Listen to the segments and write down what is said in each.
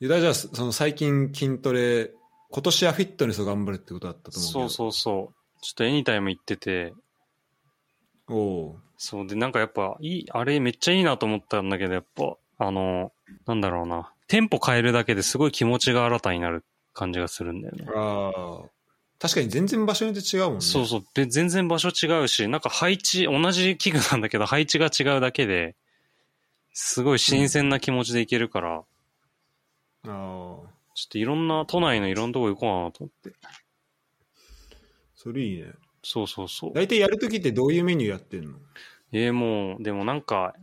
ユダじゃあ、その最近筋トレ、今年はフィットネスを頑張るってことだったと思う。そうそうそう。ちょっとエニタイム行ってて、う。おうそうで、なんかやっぱ、いい、あれめっちゃいいなと思ったんだけど、やっぱ、あの、なんだろうな。テンポ変えるだけですごい気持ちが新たになる感じがするんだよね。ああ。確かに全然場所によって違うもんね。そうそう。で、全然場所違うし、なんか配置、同じ器具なんだけど配置が違うだけで、すごい新鮮な気持ちでいけるから、ああ。ちょっといろんな、都内のいろんなとこ行こうかなと思って。それいいね。そうそうそう。大体やるときってどういうメニューやってんの？ええもう、でもなんか、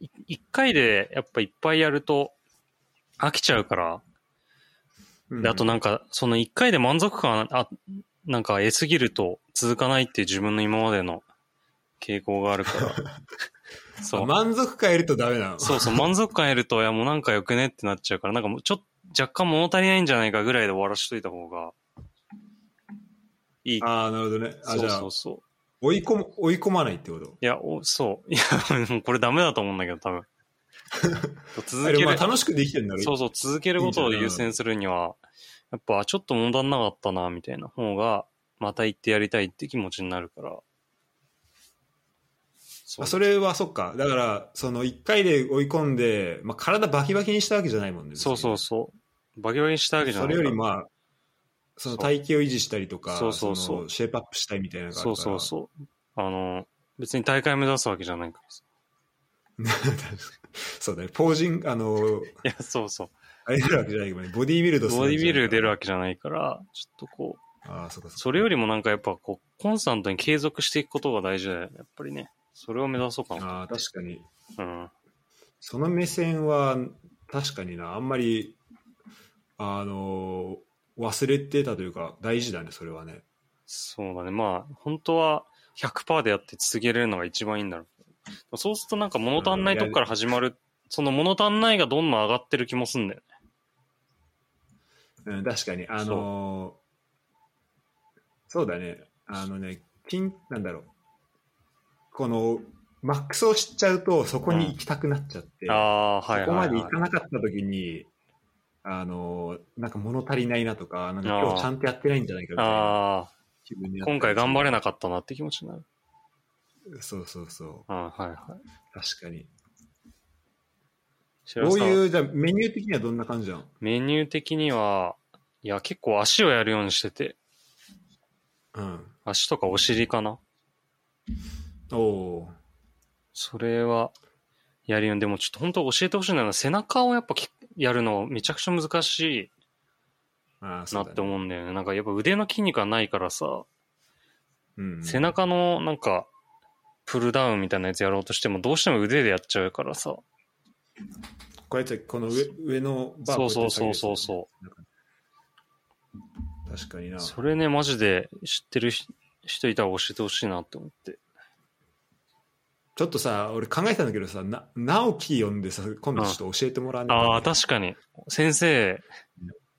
い一回でやっぱいっぱいやると飽きちゃうから、であとなんか、その一回で満足感、あ、なんか得すぎると続かないっていう自分の今までの傾向があるから。そう。あ満足感得るとダメなのそうそう、満足感得ると、いやもうなんかよくねってなっちゃうから、なんかもうちょっと若干物足りないんじゃないかぐらいで終わらしといた方がいい。ああ、なるほどね。あ、じゃあそうそう、そう。追い込む、追い込まないってこと？いや、おそう。いや、これダメだと思うんだけど、多分。続けるまあ楽しくできてんだろ？そうそう、続けることを優先するには、やっぱちょっと問題なかったな、みたいな方が、また行ってやりたいって気持ちになるから。そあそれはそっか。だから、その一回で追い込んで、まあ、体バキバキにしたわけじゃないもんね。そうそうそう。バキバキにしたわけじゃそないから。れよりまあ、その体型を維持したりとか、そうそうそうのシェイプアップしたいみたいなのが。そうそうそう。あの、別に大会目指すわけじゃないからさ。そうだね。ポージング、あの、いや、そうそう。あれ出るわけじゃないけどね。ボディービルドするボディビル出るわわけじゃないから、ちょっとこう、け。ああ、そうかそうか。それよりもなんかやっぱこう、コンスタントに継続していくことが大事だよね、やっぱりね。それを目指そうかな。ああ、確かに。うん。その目線は、確かにな、あんまり、あの、忘れてたというか、大事だね、それはね。そうだね。まあ、本当は100%でやって続けれるのが一番いいんだろう。そうするとなんか物足んないとこから始まる、その物足んないがどんどん上がってる気もすんだよね。うん、確かに。あのそうだね。あのね、金、なんだろう。この、マックスを知っちゃうと、そこに行きたくなっちゃって、ああ、はいそこまで行か。なかった時に、あのなんか物足りないなとか、なんか今日ちゃんとやってないんじゃないかみたいなああ、気分になったり今回頑張れなかったなって気持ちになる。そうそうそう。ああはいはい。確かに。どういう、じゃあメニュー的にはどんな感じなの？メニュー的には、いや、結構足をやるようにしてて、うん。足とかお尻かなおおそれは、やるよでもちょっと本当教えてほしいのは、背中をやっぱきやるのめちゃくちゃ難しいなって。思うんだよね。なんかやっぱ腕の筋肉がないからさ、うん。背中のなんか、プルダウンみたいなやつやろうとしても、どうしても腕でやっちゃうからさ。こうやってこの上上のバーそうそうそうそうそう確かにな。それね、マジで知ってる人人いたら教えてほしいなって思って。ちょっとさ、俺考えたんだけどさ、な直樹呼んでさ、今度ちょっと教えてもらわないああ、確かに。先生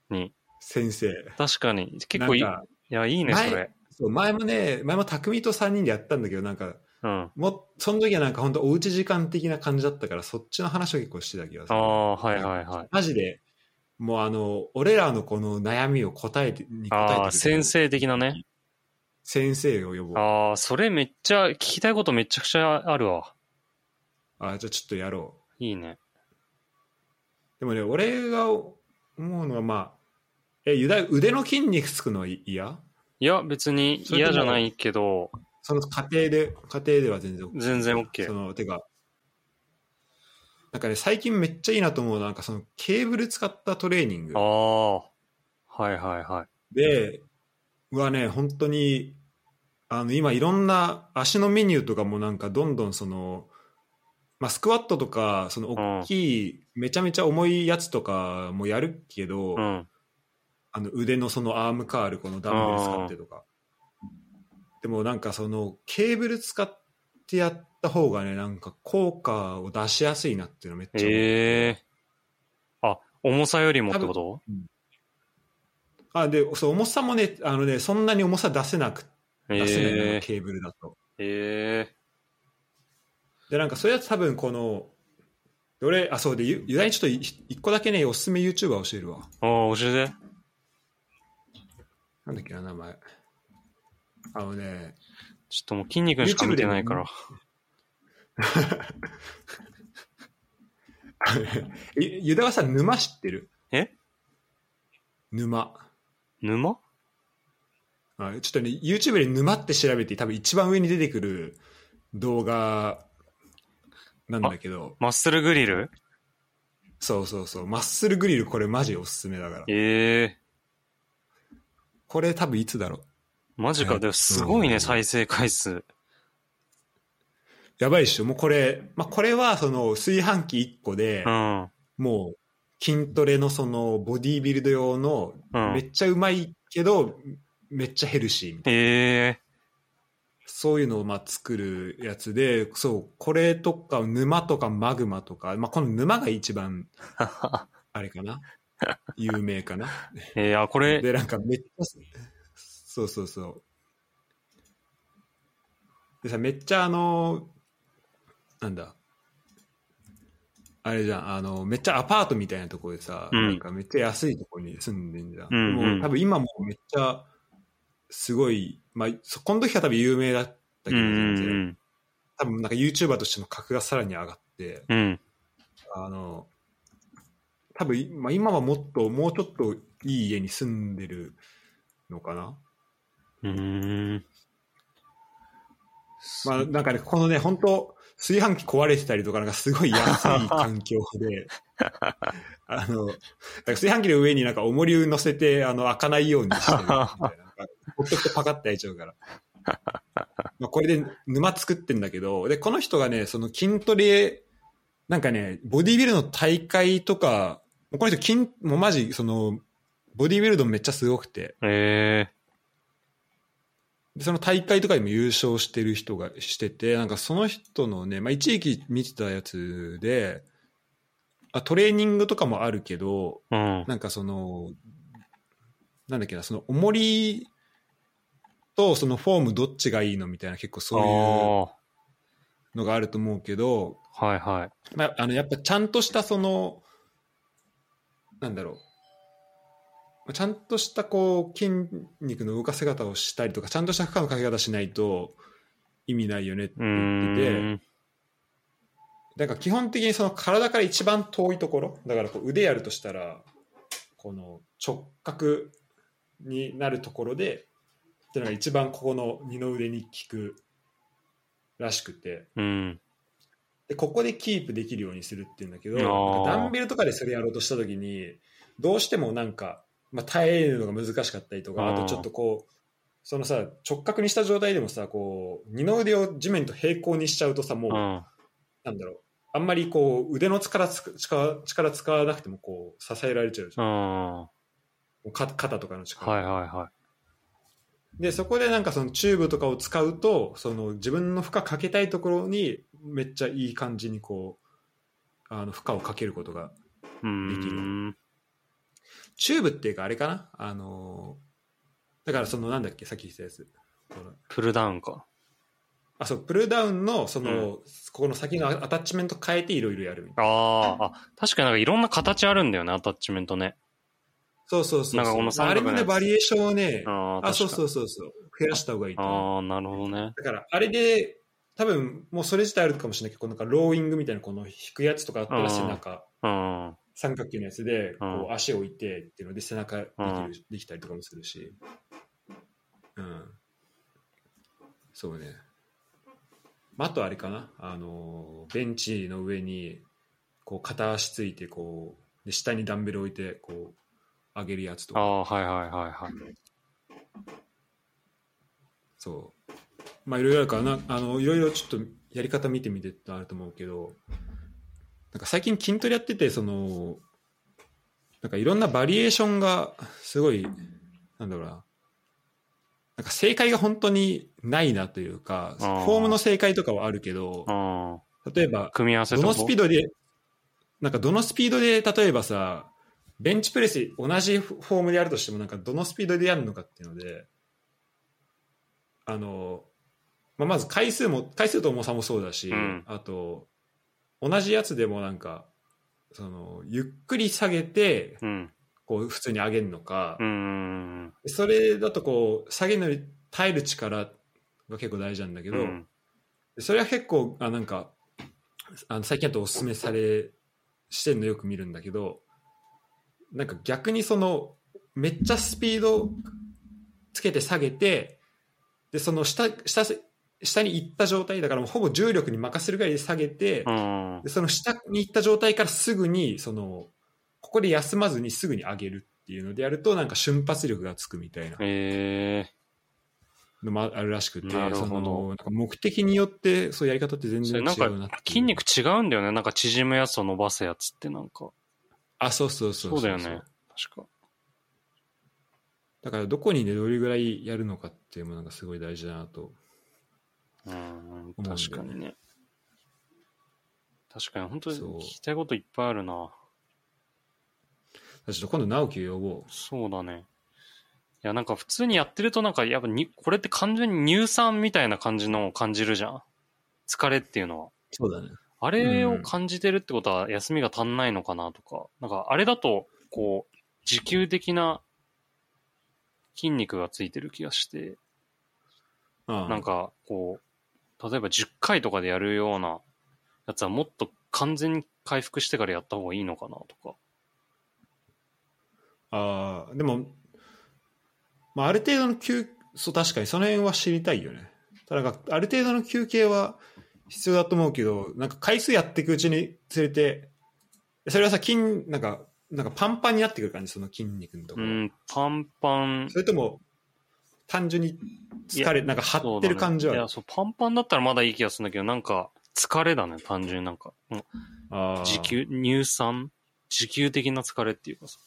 に、先生。確かに。結構いい。いや、いいね、前それ。そう前もね、前も匠と3人でやったんだけど、なんか、うん。もう、その時はなんか本当おうち時間的な感じだったから、そっちの話を結構してた気がする。ああ、はいはいはい。マジで、もうあの、俺らのこの悩みを答えて、に答えてああ、先生的なね。先生を呼ぼう。ああ、それめっちゃ、聞きたいことめちゃくちゃあるわ。あじゃあちょっとやろう。いいね。でもね、俺が思うのは、まあ、え、ゆだ腕の筋肉つくのは嫌いや、別に嫌じゃないけど、その家庭で、家庭では全然 OK。全然 OK その、てか、なんかね、最近めっちゃいいなと思うなんかそのケーブル使ったトレーニングああ、はいはいはい。で、はね、本当に、あの、今いろんな足のメニューとかもなんかどんどんその、まあ、スクワットとか、その大きい、めちゃめちゃ重いやつとかもやるけど、うん。あの腕のそのアームカール、このダンベル使ってとか。でもなんかそのケーブル使ってやった方がね、なんか効果を出しやすいなっていうのめっちゃ思う。ええあ、重さよりもってこと？あで、そう、重さもね、あのね、そんなに重さ出せなく、出せないのええケーブルだと。ええで、なんかそういうやつ多分この、で俺、あ、そうで、ゆユダにちょっとい一個だけね、おすすめ YouTuber 教えるわ。ああ、教えて。なんだっけな、名前。あのね、ちょっともう筋肉しか見てないから。ゆユダはさ、沼知ってる？え？沼。沼？あちょっとね、YouTube で沼って調べて、多分一番上に出てくる動画なんだけど、マッスルグリル？そうそうそう、マッスルグリルこれマジおすすめだから。ええこれ多分いつだろう？マジか。はいでもすごいね、うん再生回数。やばいっしょ。もうこれ、まあ、これはその炊飯器1個でう、ん。もう筋トレのそのボディービルド用のうんめっちゃうまいけど、めっちゃヘルシーみたいな。ええそういうのをまあ作るやつで、そう、これとか沼とかマグマとか、まあ、この沼が一番、あれかな。有名かな。えー、あ、これ、で、なんかめっちゃ、そうそうそう。でさ、めっちゃあの、なんだ、あれじゃん、あの、めっちゃアパートみたいなところでさ、うん。なんかめっちゃ安いところに住んでんじゃん。うんうん。もう多分今もめっちゃ、すごい、まあ、そこの時は多分有名だったけど、うん多分なんか YouTuber としての格がさらに上がって、うん。うん。あの、多分、まあ、今はもっと、もうちょっといい家に住んでるのかなうーん。まあ、なんかね、このね、本当炊飯器壊れてたりとか、なんかすごい安い環境で、あの、炊飯器の上になんか重りを乗せて、あの、開かないようにしてるみたいな。ほっとくとパカッて開いちゃうから。まあ、これで沼作ってんだけど、で、この人がね、その筋トレ、なんかね、ボディビルの大会とか、この人筋、もうマジ、その、ボディビルドめっちゃすごくて、えでその大会とかにも優勝してる人がしてて、なんかその人のね、まあ、一時期見てたやつで、あトレーニングとかもあるけど、えうん。なんかその、なんだっけな、その重りとそのフォームどっちがいいのみたいな結構そういうあのがあると思うけど、あ、はいはい。まあ、あのやっぱちゃんとしたその、なんだろう、まあちゃんとしたこう筋肉の動かせ方をしたりとか、ちゃんとした負荷のかけ方しないと意味ないよねって言ってて、だから基本的にその体から一番遠いところ、だからこう腕やるとしたら、この直角になるところで、っていうのが一番ここの二の腕に効くらしくて、でここでキープできるようにするっていうんだけどダンベルとかでそれやろうとした時にどうしてもなんか、まあ、耐えるのが難しかったりとかあとちょっとこうそのさ直角にした状態でもさこう二の腕を地面と平行にしちゃうとさもう、うん。なんだろう。あんまりこう腕の力つく力力使わなくてもこう支えられちゃうじゃん。肩とかの力、はいはいはでそこでなんかそのチューブとかを使うとその自分の負荷かけたいところにめっちゃいい感じにこうあの負荷をかけることができん。チューブっていうかあれかな？あのだからそのなんだっけさっき言ったやつ。プルダウンか。あそうプルダウンのその、うん。ここの先のアタッチメント変えていろいろやるああ、あ、確かになんかいろんな形あるんだよね、アタッチメントね。そうそうそうなんかこの三あれのねバリエーションをねあそうそうそうそう。増やした方がいいああ、なるほどね。だからあれで多分もうそれ自体あるかもしれないけどなんかローイングみたいなこの引くやつとかあったら背中うん。三角形のやつでこう足を置いてっていうので背中できるうんできたりとかもするし。うん。そうね。まああとあれかな？あのベンチの上にこう片足ついてこうで下にダンベル置いてこう上げるやつとか。ああ、はいはいはいはい。そう。まあいろいろあるからな。あのいろいろちょっとやり方見てみてってあると思うけどなんか最近筋トレやっててそのなんかいろんなバリエーションがすごいなんだろうな。なんか正解が本当にないなというかフォームの正解とかはあるけどうん。例えば組み合わせどのスピードでなんかどのスピードで例えばさベンチプレス同じフォームでやるとしてもなんかどのスピードでやるのかっていうのであの、まあ、まず回数も回数と重さもそうだし、うん。あと同じやつでもなんかそのゆっくり下げてうん。こう普通に上げるのかう、ん。それだとこう下げるのに耐える力が結構大事なんだけど、うん。それは結構あなんかあの最近だとおすすめされしてるのよく見るんだけどなんか逆にそのめっちゃスピードつけて下げてでその下下下に行った状態だからもうほぼ重力に任せるぐらいで下げて、うん。でその下に行った状態からすぐにそのここで休まずにすぐに上げるっていうのでやるとなんか瞬発力がつくみたいなえのもあるらしくてなるほどそのなんか目的によってそういうやり方って全然違うなっていう筋肉違うんだよね。なんか縮むやつと伸ばすやつってなんか。あそうそうそうそうだよね。確か。だからどこにねどれぐらいやるのかっていうのもなんかすごい大事だなとうん。確かにね。確かに、本当に聞きたいこといっぱいあるな。ちょっと今度直樹を呼ぼそうだね。いや、なんか普通にやってるとなんか、やっぱに、これって完全に乳酸みたいな感じのを感じるじゃん。疲れっていうのは。うそうだねあれを感じてるってことは休みが足んないのかなとか。なんかあれだと、こう、持久的な筋肉がついてる気がして、ああなんかこう、例えば10回とかでやるようなやつはもっと完全に回復してからやった方がいいのかなとか。ああでも、まあ、ある程度の休そう確かにその辺は知りたいよねただある程度の休憩は必要だと思うけどなんか回数やっていくうちにつれてそれはさ筋なんかなんかパンパンになってくる感じその筋肉のところ、うん、パンパン。それとも単純に疲れなんか張ってる感じはねいや、そう、パンパンだったらまだいい気がするんだけど、なんか、疲れだね、単純になんか。うんあー持久、乳酸持久的な疲れっていうかさ。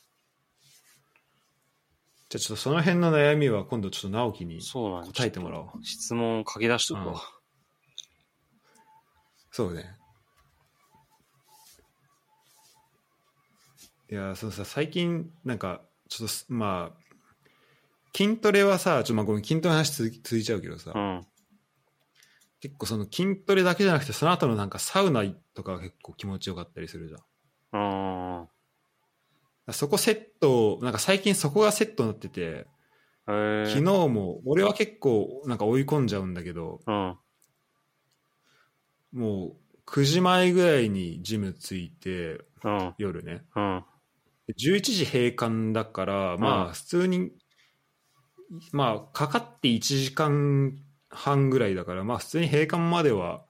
じゃあちょっとその辺の悩みは今度ちょっと直樹に。答えてもらおう質問を書き出しとくわ。そうねいやそのさ最近なんかちょっとすまあ筋トレはさちょっとまあごめん筋トレの話続き続いちゃうけどさ、うん。結構その筋トレだけじゃなくてその後のなんかサウナとかが結構気持ちよかったりするじゃんうん。そこセットなんか最近そこがセットになってて。昨日も俺は結構なんか追い込んじゃうんだけどうん。もう9時前ぐらいにジム着いてうん。夜ねうん。で11時閉館だからまうんあ普通にまあかかって1時間半ぐらいだからまあ普通に閉館までは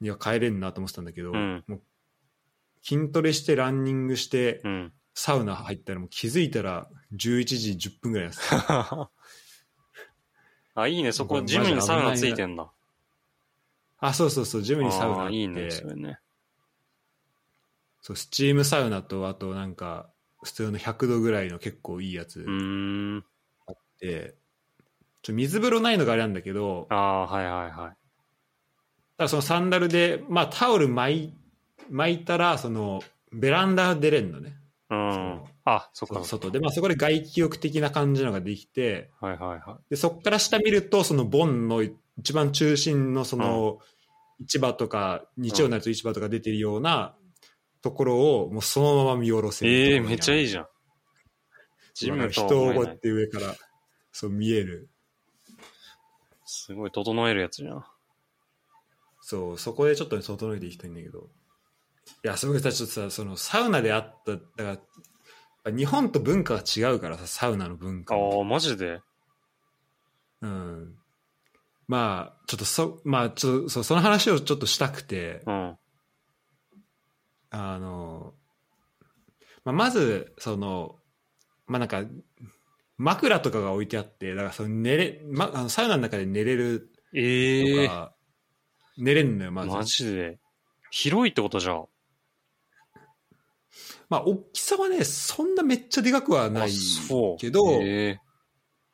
には帰れんなと思ってたんだけど、うんもう筋トレしてランニングしてうん。サウナ入ったらもう気づいたら11時10分ぐらいです あ、いいね。そこ、ジムにサウナついてんだ。あそうそうそうジムにサウナあっていいね、それね。そうスチームサウナとあとなんか普通の100度ぐらいの結構いいやつうーん。ちょ水風呂ないのがあれなんだけどああ、はいはいはい。ただそのサンダルで、まあ、タオル巻い巻いたらそのベランダ出れんのねうん。あ、そっか。そ外で、まあ、そこで外気浴的な感じのができてはいはいはでそこから下見るとそのボンの一番中心のその市場とか日曜になると市場とか出てるようなところをもうそのまま見下ろせい。るええめっちゃいいじじゃん。ジジム人をこって上からそう見える。すごい整えるやつじゃん。そうそこでちょっとね整えていきたいんだけど。いやすごいさちょっとさそのサウナであっただから日本と文化が違うからさサウナの文化もああ、マジで？うん。まあちょっとそまあちょっとそうその話をちょっとしたくて。うん。あの、まあ、まずそのまあなんか枕とかが置いてあってだからその寝れ、ま、あのサウナの中で寝れるええとか、寝れんのよまずマジで。広いってことじゃん。まあ大きさはねそんなめっちゃでかくはないけど、ええ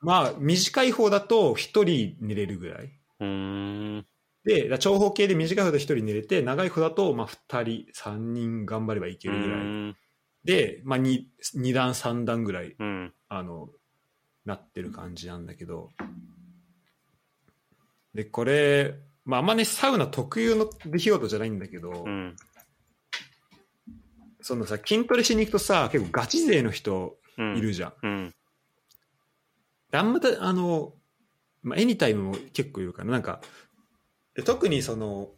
まあ短い方だと1人寝れるぐらいうーん。で長方形で短い方だと1人寝れて長い方だとまあ2人3人頑張ればいけうるぐらい。で、まあ、2, 2段3段ぐらいうん。あのなってる感じなんだけどでこれ、まあ、あんまねサウナ特有の出来事じゃないんだけど、うん。そのさ、筋トレしに行くとさ、結構ガチ勢の人うん。いるじゃん。うん。あんまた、あの、まあ、エニタイムも結構いるから、なんか、で特にその、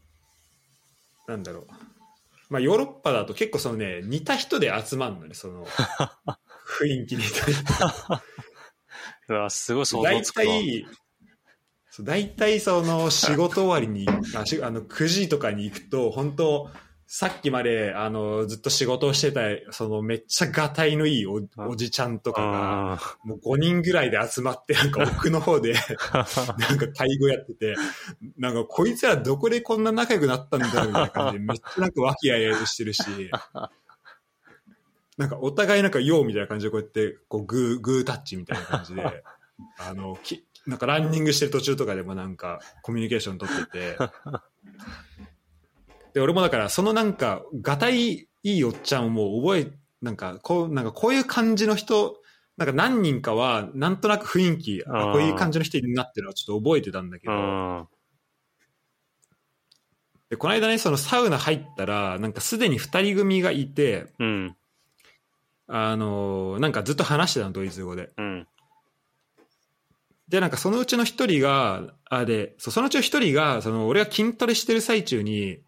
なんだろう。まあ、ヨーロッパだと結構そのね、似た人で集まるのね、その、雰囲気に対して。うわ、すごい想像大つくわ。体、そう大体その仕事終わりに、あし あの9時とかに行くと、本当さっきまであのずっと仕事をしてた、そのめっちゃがたいのいいおおじちゃんとかが、あもう5人ぐらいで集まって、なんか 奥の方で、ー なんか介護やってて、なんかこいつらどこでこんな仲良くなったんだろうみたいな感じで、めっちゃなんか和気あいあいとしてるし、なんかお互いなんかようみたいな感じでこうやって、こうグー、グータッチみたいな感じで、あの、きなんかランニングしてる途中とかでもなんかコミュニケーション取ってて、で、俺もだからそのなんか、がたいいいおっちゃんをもう覚え、なんかこう、なんかこういう感じの人、なんか何人かは、なんとなく雰囲気、あこういう感じの人になってるのはちょっと覚えてたんだけど、うん。で、この間ね、そのサウナ入ったら、なんかすでに二人組がいて、うん。あのーなんかずっと話してたの、ドイツ語で。うん。で、なんかそのうちの一人が、あ、で、そうそのうちの一人が、その俺が筋トレしてる最中に、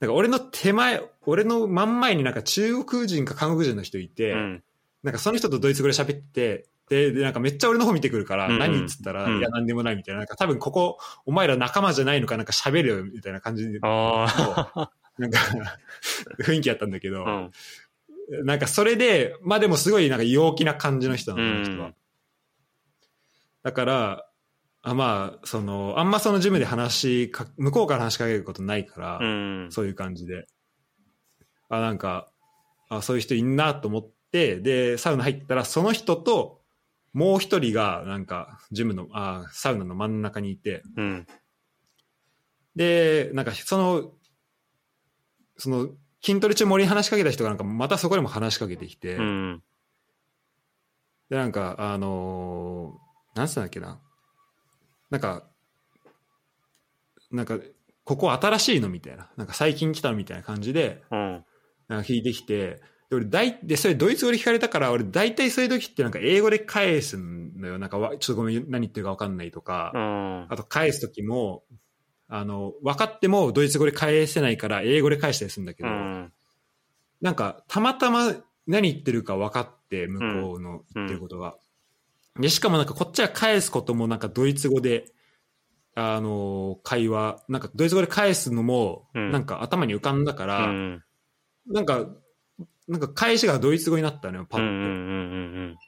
なんか俺の手前、俺の真ん前になんか中国人か韓国人の人いて、うん。なんかその人とドイツ語で喋ってて、で、でなんかめっちゃ俺の方見てくるから、うんうん何っつったら、うんいや、なんでもないみたいな。なんか多分ここ、お前ら仲間じゃないのかなんか喋るよ、みたいな感じで、ああ。なんか 雰囲気やったんだけど、うん。なんかそれで、まあでもすごいなんか陽気な感じの人なの、人は。うんだから、あまあ、その、あんまそのジムで話か、向こうから話しかけることないから、うん。そういう感じで。あ、なんか、あそういう人いんなと思って、で、サウナ入ったら、その人と、もう一人が、なんか、ジムの、あサウナの真ん中にいて、うん。で、なんか、その、その、筋トレ中森に話しかけた人がなんか、またそこでも話しかけてきて、うん。で、なんか、あのーなんつったんだっけな。なんか、なんか、ここ新しいのみたいな。なんか最近来たのみたいな感じで、うん。なんか聞いてきて、で、俺大、で、それドイツ語で聞かれたから、俺大体そういう時ってなんか英語で返すのよ。なんかわ、ちょっとごめん、何言ってるか分かんないとか、うん。あと返す時も、あの、分かってもドイツ語で返せないから英語で返したりするんだけど、うん。なんか、たまたま何言ってるか分かって、向こうの言ってることが。で、しかもなんかこっちは返すこともなんかドイツ語で、あの、会話、なんかドイツ語で返すのも、うんなんか頭に浮かんだかうら、ん。なんか、なんか返しがドイツ語になったのよ、パッうん。う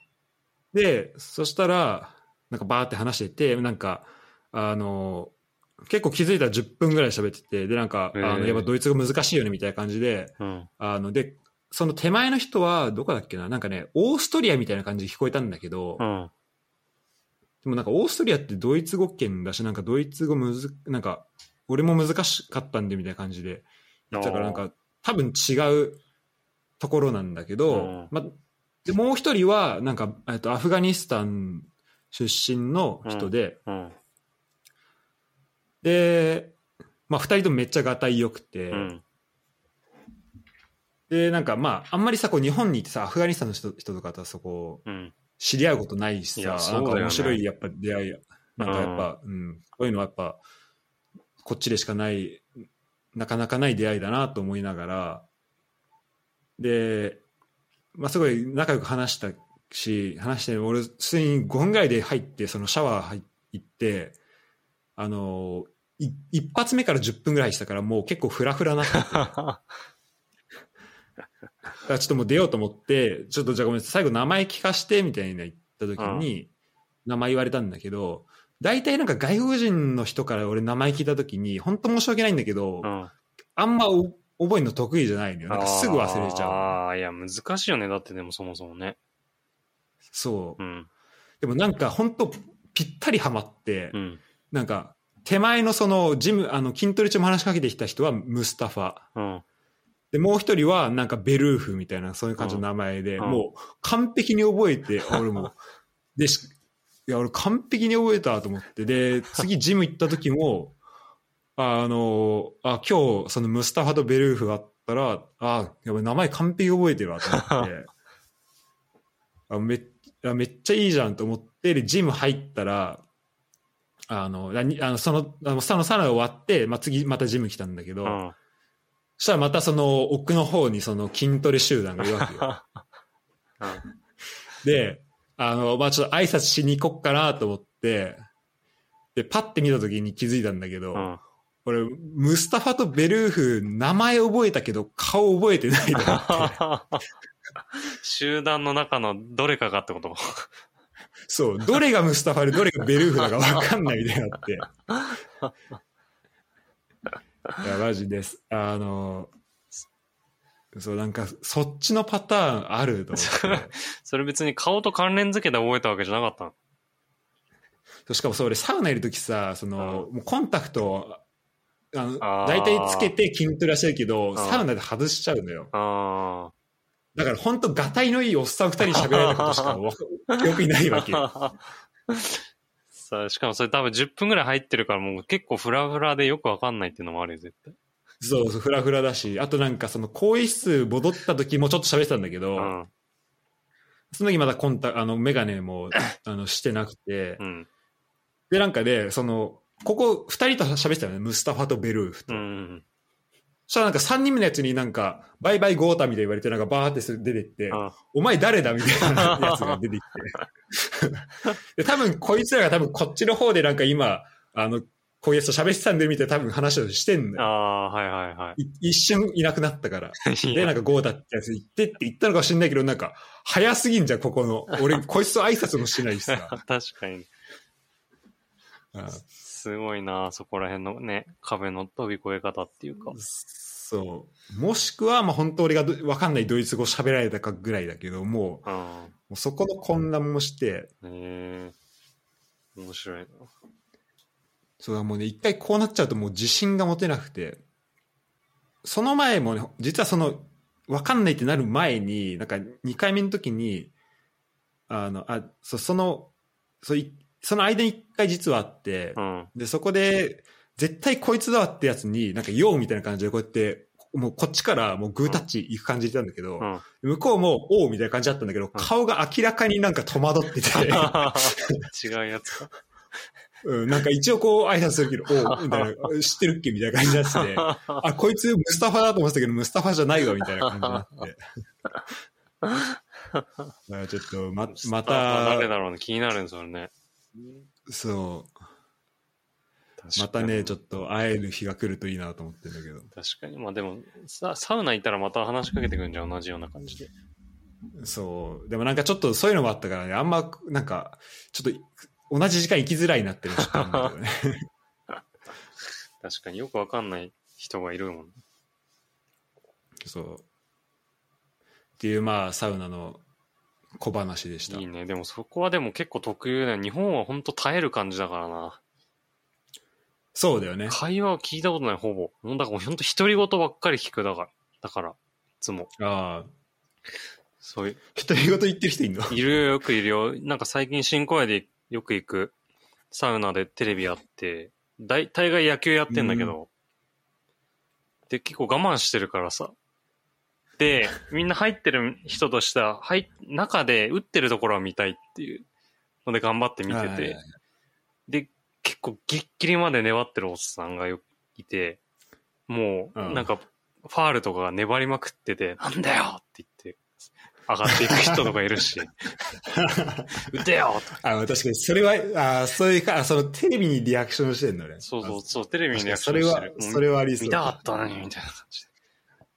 て。ん。で、そしたら、なんかバーって話してて、なんか、あの、結構気づいたら10分ぐらい喋ってて、で、なんか、あの、やっぱドイツ語難しいよね、みたいな感じで、うん。あの、で、その手前の人は、どこだっけななんかね、オーストリアみたいな感じで聞こえたんだけど、うん。でもなんかオーストリアってドイツ語圏だし、なんかドイツ語むず、なんか、俺も難しかったんでみたいな感じで言ってたから、なんか、多分違うところなんだけど、うんま、で、もう一人は、なんか、えっと、アフガニスタン出身の人で、うん。で、まあ、二人ともめっちゃがたい良くて、うん。で、なんかまあ、あんまりさ、こう日本にいてさ、アフガニスタンの人人とかとそこ、うん。知り合うことないしさ、ね。なんか面白いやっぱ出会い、なんかやっぱ、うん、こういうのはやっぱ、こっちでしかない、なかなかない出会いだなと思いながら、で、まあすごい仲良く話したし、話して、俺、すでに5分ぐらいで入って、そのシャワー入って、あの、い一発目から10分ぐらいしたから、もう結構フラフラなっちょっともう出ようと思って、ちょっとじゃあごめんなさい、最後名前聞かしてみたいな言った時に、名前言われたんだけど、大体なんか外国人の人から俺名前聞いた時に、本当申し訳ないんだけど、うん。あんまお覚えるの得意じゃないのよ。なんかすぐ忘れちゃう。ああ、いや、難しいよね。だってでもそもそもね。そうう。ん。でもなんか本当ぴったりハマって、うん。なんか手前のそのジム、あの筋トレ中も話しかけてきた人はムスタファ。うん。で、もう一人はなんかベルーフみたいな、そういう感じの名前で、うんもう完璧に覚えて、俺も。で、しいや、俺完璧に覚えたと思って、で、次ジム行った時も、あの、あ、今日、そのムスタファとベルーフがあっったら、あやばい名前完璧覚えてるわと思って、あめめっちゃいいじゃんと思って、でジム入ったら、あの、あのその、あの、そのサウナが終わって、まあ、次またジム来たんだけど、うん。そしたらまたその奥の方にその筋トレ集団がいるわけよ。で、あの、まあ、ちょっと挨拶しに行こっかなと思って、で、パッて見た時に気づいたんだけど、うん。俺、ムスタファとベルーフ、名前覚えたけど、顔覚えてないって。集団の中のどれかがってことそう、どれがムスタファでどれがベルーフだか分かんないみたいになって。いや、マジです。あの、そう、なんか、そっちのパターンあると思って。それ別に顔と関連付けで覚えたわけじゃなかったの？しかもそれサウナいるときさ、その、もうコンタクト、あの、大体つけて筋トレはしてるけど、んサウナで外しちゃうのよ。あだから本当、ガタイのいいおっさん二人に喋られたことしかわか記憶にないわけ。さあ、しかもそれ多分10分ぐらい入ってるからもう結構フラフラでよくわかんないっていうのもあるよ、絶対。そうそう、フラフラだし、あとなんかその、更衣室戻った時もちょっと喋ってたんだけど、うん。その時まだコンタ、あの、メガネも、あの、してなくて、うん。で、なんかで、その、ここ二人と喋ってたよね、ムスタファとベルーフと。うん。そしたらなんか三人目のやつになんか、バイバイゴータみたいに言われて、なんかバーって出てって、あお前誰だみたいなやつが出てきて。で、多分こいつらが多分こっちの方でなんか今、あの、こういうやつと喋ってたんでみたいな多分話をしてんだよ。あー、はいはいはい一瞬いなくなったから。い。で、なんかゴータってやつ行ってって言ったのかもしんないけど、なんか、早すぎんじゃん、ここの。俺、こいつと挨拶もしないしさ。確かに。あすごいな、そこら辺のね、壁の飛び越え方っていうか。そう。もしくは、まあ本当俺がどわかんないドイツ語喋られたかぐらいだけど、もう、うん。もうそこの混乱もして、へえ面白いな。そうだもうね、一回こうなっちゃうともう自信が持てなくて、その前もね、実はその、わかんないってなる前に、なんか2回目の時に、あの、あ、そその、そいその間に1回実はあって、うん。で、そこで、絶対こいつだわってやつに、なんか、ようみたいな感じでこうやって、もうこっちからもうグータッチ行く感じでたんだけど、うん。向こうも、おうみたいな感じだったんだけど、顔が明らかになんか戸惑ってて、違うやつか。うん、なんか一応こう挨拶するけど、おうみたいな、知ってるっけみたいな感じになってて、あ、こいつムスタファだと思ってたけど、ムスタファじゃないわ、みたいな感じになって。だからちょっと、ま、また、誰だろうね、気になるんですよね。そう、またね、ちょっと会える日が来るといいなと思ってるんだけど。確かに。まあでも、ササウナ行ったらまた話しかけてくるんじゃん、同じような感じで。そう。でもなんかちょっとそういうのもあったからね、あんま、なんか、ちょっと、同じ時間行きづらいなっていうのちょっんだけどね。確かによくわかんない人がいるもんね。そう。っていう、まあ、サウナの小話でした。いいね。でもそこはでも結構特有だよ。日本は本当耐える感じだからな。そうだよね。会話は聞いたことない、ほぼ。もうだから本当独り言ばっかり聞くだから。だから、いつも。ああ。そういう、独り言言ってる人いんの？いるよ、よくいるよ。なんか最近新小屋でよく行くサウナでテレビあって、大大概野球やってんだけど、で、結構我慢してるからさ。で、みんな入ってる人としては、はい、中で打ってるところは見たいっていうので頑張って見ててで、結構ギッギリまで粘ってるおっさんがよいて、もう、うんなんか、ファールとかが粘りまくってて、なんだよって言って、上がっていく人とかいるし、打てよ。あ確かに、それは、あそういうか、あそのテレビにリアクションしてんのね。そうそう、あそう、テレビにリアクシそれはョンしてる。、それはありそう。見たかったのに、みたいな感じで。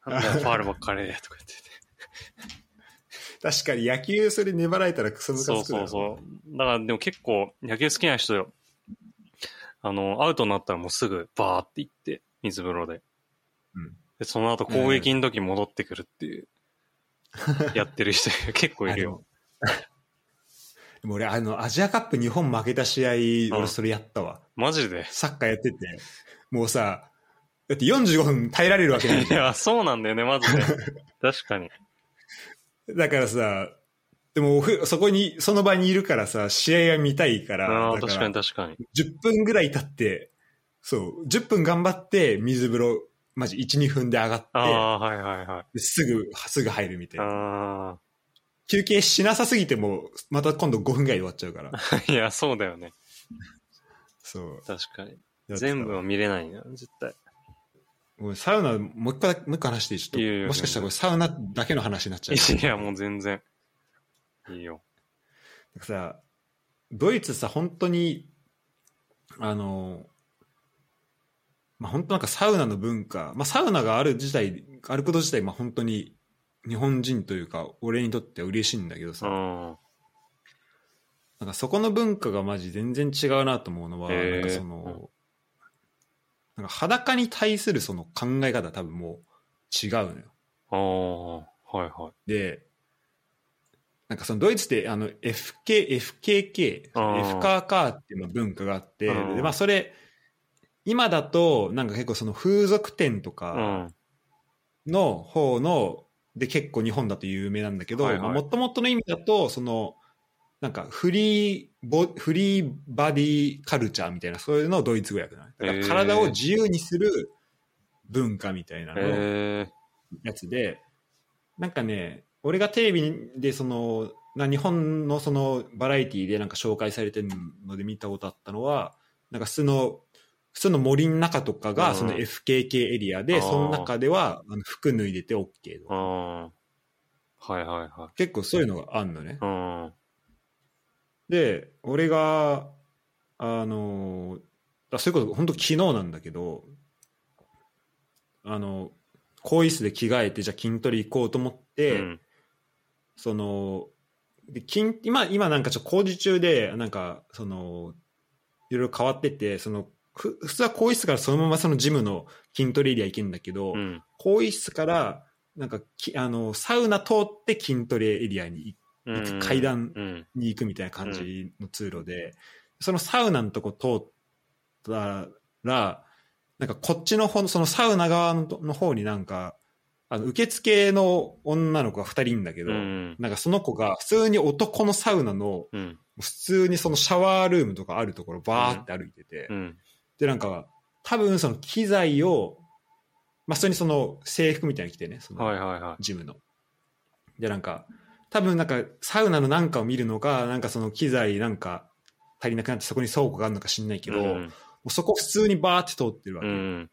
なんだよ、ファールばっかりで、とか言ってて。確かに野球それ粘られたらクソムカつくそうそうそう。だからでも結構野球好きな人よ。あの、アウトになったらもうすぐバーって行って、水風呂で。うんで、その後攻撃の時戻ってくるっていう、やってる人 結構いるよ。でも俺、あの、アジアカップ日本負けた試合、うん俺それやったわ。マジで？サッカーやってて。もうさ、だって45分耐えられるわけない いや、そうなんだよね、マジで。確かに。だからさ、でもふそこに、その場にいるからさ、試合が見たいから、ああ、確だかに確かに。10分ぐらい経って、そう、10分頑張って水風呂マジ1、2分で上がって、ああ、はいはいはい。ですぐ、すぐ入るみたいな。あ休憩しなさすぎても、また今度5分ぐらいで終わっちゃうから。あ、いや、そうだよね。そう。確かに。全部は見れないな、絶対。ごめんサウナ、もう一回、もう一回話していい？ちょっといいよいいよもしかしたらこれサウナだけの話になっちゃう。いや、もう全然。いいよ。なんかさ、ドイツさ、本当に、あの、まあ、本当なんかサウナの文化、まあ、サウナがある自体、あること自体、まあ、本当に日本人というか、俺にとっては嬉しいんだけどさ、うん。なんかそこの文化がマジ全然違うなと思うのは、へーなんかその、なんか裸に対するその考え方多分もう違うのよ。ああ、はいはい。で、なんかそのドイツってあの FK、FKK、あー FKK っていうまあ文化があって、うんでまあそれ、今だとなんか結構その風俗店とうかん。の方の、で結構日本だと有名なんだけど、もともとの意味だと、その、なんかフリーボ、フリーバディカルチャーみたいな、そういうのをドイツ語訳なの。だから体を自由にする文化みたいなの。やつで、なんかね、俺がテレビでその、な日本のそのバラエティでなんか紹介されてるので見たことあったのは、なんか普通の、普通の森の中とかうんがその FKK エリアで、あーその中ではあの服脱いでて OK とか。はいはいは結構そういうのがあんのね。い。うん。で、俺が、あの、あそういうこと、本当昨日なんだけど、あの、更衣室で着替えて、じゃあ筋トレ行こうと思って、うん。その、で筋今、今なんかちょっと工事中で、なんか、その、いろいろ変わってて、その、ふ普通は更衣室からそのままそのジムの筋トレエリア行けるんだけど、うん。更衣室から、なんかき、あの、サウナ通って筋トレエリアに。階段うん。に行くみたいな感じの通路で、そのサウナのとこ通ったら、なんかこっちの方の、そのサウナ側のの方になんか、あの、受付の女の子が二人いるんだけど、うん。なんかその子が普通に男のサウナの、うん。普通にそのシャワールームとかあるところバーって歩いてて、うん。で、なんか、多分その機材を、まあ、普通にその制服みたいに着てね、そのはいはいはジムの。で、なんか、多分なんか、サウナのなんかを見るのか、なんかその機材なんか足りなくなってそこに倉庫があるのか知んないい。けど、もうん。うそこ普通にバーって通ってるわけ。うん。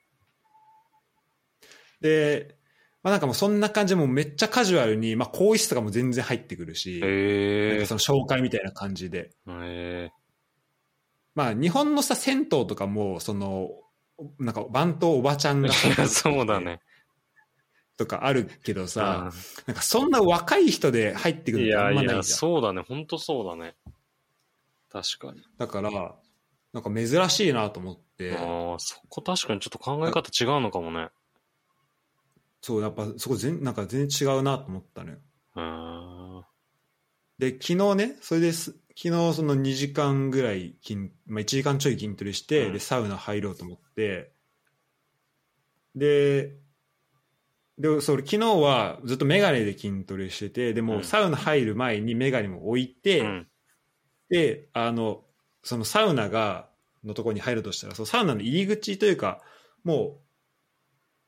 で、まあなんかもうそんな感じでもうめっちゃカジュアルに、まあ更衣室とかも全然入ってくるし、なんへえか。その紹介みたいな感じで。へまあ日本のさ、銭湯とかも、その、なんか番頭おばちゃんえ。が そうだね。とかあるけどさ、なんかそんな若い人で入ってくるのいや、いじゃん。そうだね。ほんとそうだね。確かに。だから、なんか珍しいなと思って、ああ、そこ確かにちょっと考え方違うのかもね。そう、やっぱそこ全なんか全然違うなと思ったのよ。で、昨日ね、それです、昨日その2時間ぐらい筋、まあ、1時間ちょい筋トレして、うんで、サウナ入ろうと思って、で、で、それ昨日はずっとメガネで筋トレしてて、でもうんサウナ入る前にメガネも置いて、うん。で、あの、そのサウナが、のところに入るとしたら、そのサウナの入り口というか、も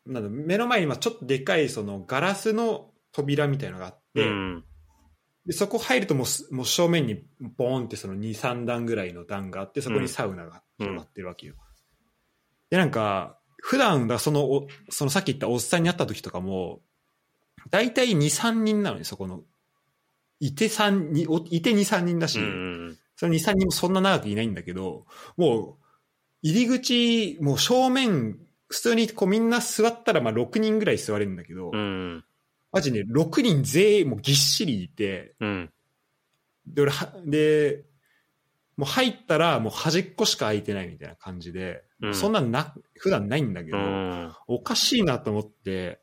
う、なんだ目の前にまあちょっとでかいそのガラスの扉みたいなのがあって、うん。でそこ入るともうすもう正面にボーンってその2、3段ぐらいの段があって、そこにサウナが広がってるわけよ。で、なんか、普段だ、そのお、そのさっき言ったおっさんに会った時とかも、大体2、3人なのに、そこの。いて3、において2、3人だし、うん。その2、3人もそんな長くいないんだけど、もう、入り口、もう正面、普通にこうみんな座ったらまあ6人ぐらい座れるんだけど、うん。マジね、6人全員もうぎっしりいて、うん。で、俺は、で、もう入ったらもう端っこしか空いてないみたいな感じで、うんそんなんな、普段ないんだけど、うん。おかしいなと思って、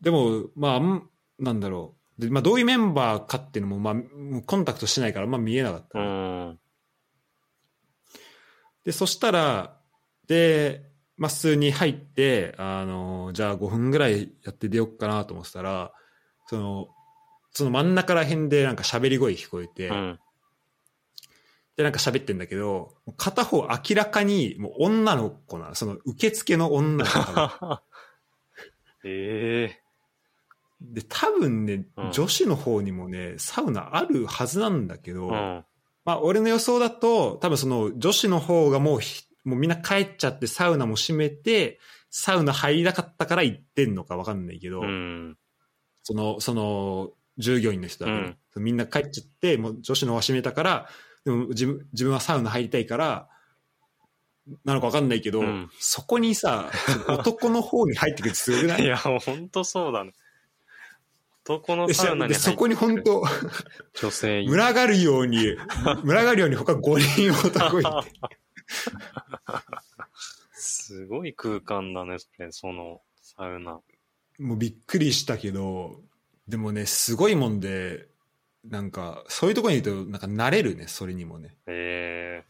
でも、まあ、んなんだろう。で、まあ、どういうメンバーかっていうのも、まあ、コンタクトしてないから、まあ、見えなかったうの。ん。で、そしたら、で、まあ、普通に入って、あの、じゃあ5分ぐらいやって出よっかなと思ってたら、その、その真ん中ら辺でなんか喋り声聞こえて、うん。で、なんか喋ってんだけど、片方明らかにもう女の子なの、その受付の女の子え え。で、多分ね、うん。女子の方にもね、サウナあるはずなんだけど、うん。まあ、俺の予想だと、多分その女子の方がもうひ、もうみんな帰っちゃってサウナも閉めて、サウナ入りたかったから行ってんのかわかんないけど、うん。その、その、従業員の人だけね、みんな帰っちゃって、もう女子の方が閉めたから、でも自分、自分はサウナ入りたいから、なのかわかんないけど、うんそこにさ、男の方に入ってくるってすごくない？いや、ほんとそうだね。男のでサウナに入ってでそこに本当女性群がるように、群がるように他5人男いて。すごい空間だね、それ、その、サウナ。もうびっくりしたけど、でもね、すごいもんで、なんか、そういうところにいると、なんか慣れるね、それにもね。え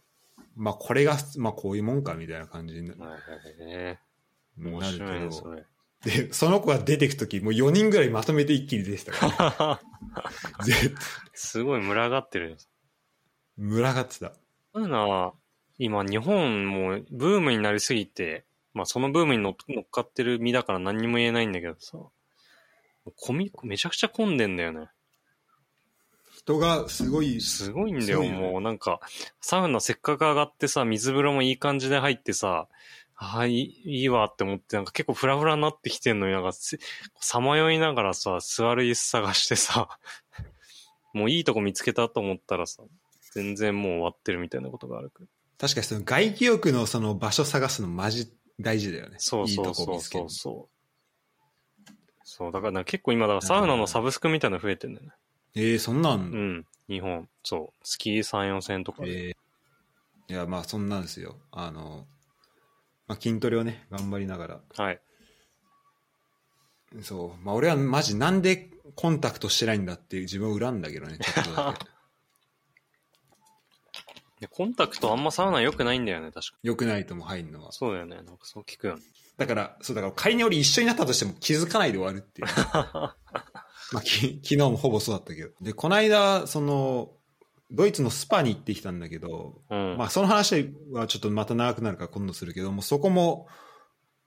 まあ、これが、まあ、こういうもんか、みたいな感じになええ面白いね。それ。で、その子が出てくとき、もう4人ぐらいまとめて一気に出てたから、絶対、すごい群がってる。群がってた。サウナ、今、日本もブームになりすぎて、まあ、そのブームに乗っかってる身だから何にも言えないんだけどさ、混み、めちゃくちゃ混んでんだよね。人がすごい、すごいんだよ、もうなんか、サウナせっかく上がってさ、水風呂もいい感じで入ってさ、ああ、いいいいわって思って、なんか結構フラフラになってきてんのになんかせ、さまよいながらさ、座る椅子探してさ、もういいとこ見つけたと思ったらさ、全然もう終わってるみたいなことがある。確かにその外気浴のその場所探すのマジ大事だよね。そうそうとこそうそうそう。そう、だからなんか結構今、だからサウナのサブスクみたいなの増えてんだよね。ええそんなん、うん。日本。そう。月3、4千とかで。えーいや、まあ、そんなんですよ。あの、まあ、筋トレをね、頑張りながら。はい。そう。まあ、俺はマジなんでコンタクトしてないんだっていう自分を恨んだけどね、ちょっとだけ。でコンタクトあんまサウナ良くないんだよね、確か。良くないとも入るのは。そうだよね。なんかそう聞くよね。だから、そう、だから仮に俺一緒になったとしても気づかないで終わるっていう。まあ、き 昨日もほぼそうだったけど。で、この間、その、ドイツのスパに行ってきたんだけど、うん。まあ、その話はちょっとまた長くなるから今度するけども、そこも、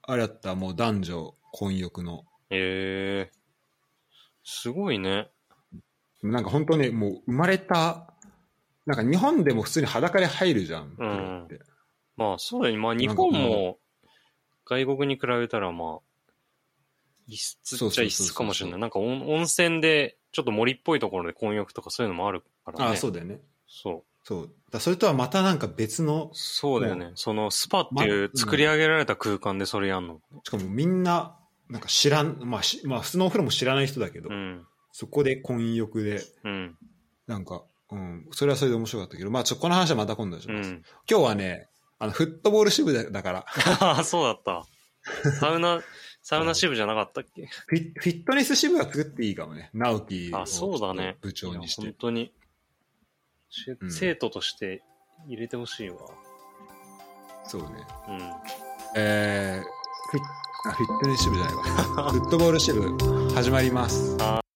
あれだった、もう男女混浴の。ええすごいね。なんか本当ね、もう生まれた、なんか日本でも普通に裸で入るじゃん、プロって。まあそうだよね。まあ日本も外国に比べたらまあ、異質っちゃ異質かもしれない。なんか温温泉でちょっと森っぽいところで混浴とかそういうのもあるからね。ああ、そうだよね。そう。そう。だそれとはまたなんか別の、そうだよね。そのスパっていまう作り上げられた空間でそれやんの。しかもみんな、なんか知らん、まあ、しまあ、普通のお風呂も知らない人だけど、うん。そこで混浴で、うん。なんか、うん、それはそれで面白かったけど、まあ、ちょ、この話はまた今度にします。うん。今日はね、あの、フットボール支部だだから、ああ、そうだった。サウナ、サウナ支部じゃなかったっけ？フィフィットネス支部が作っていいかもね。直樹をあ、そうだね。部長にして。本当に、しうん生徒として入れてほしいわ。そうね。うん。えー、フィッあフィットネス支部じゃないわ。フットボール支部始まります。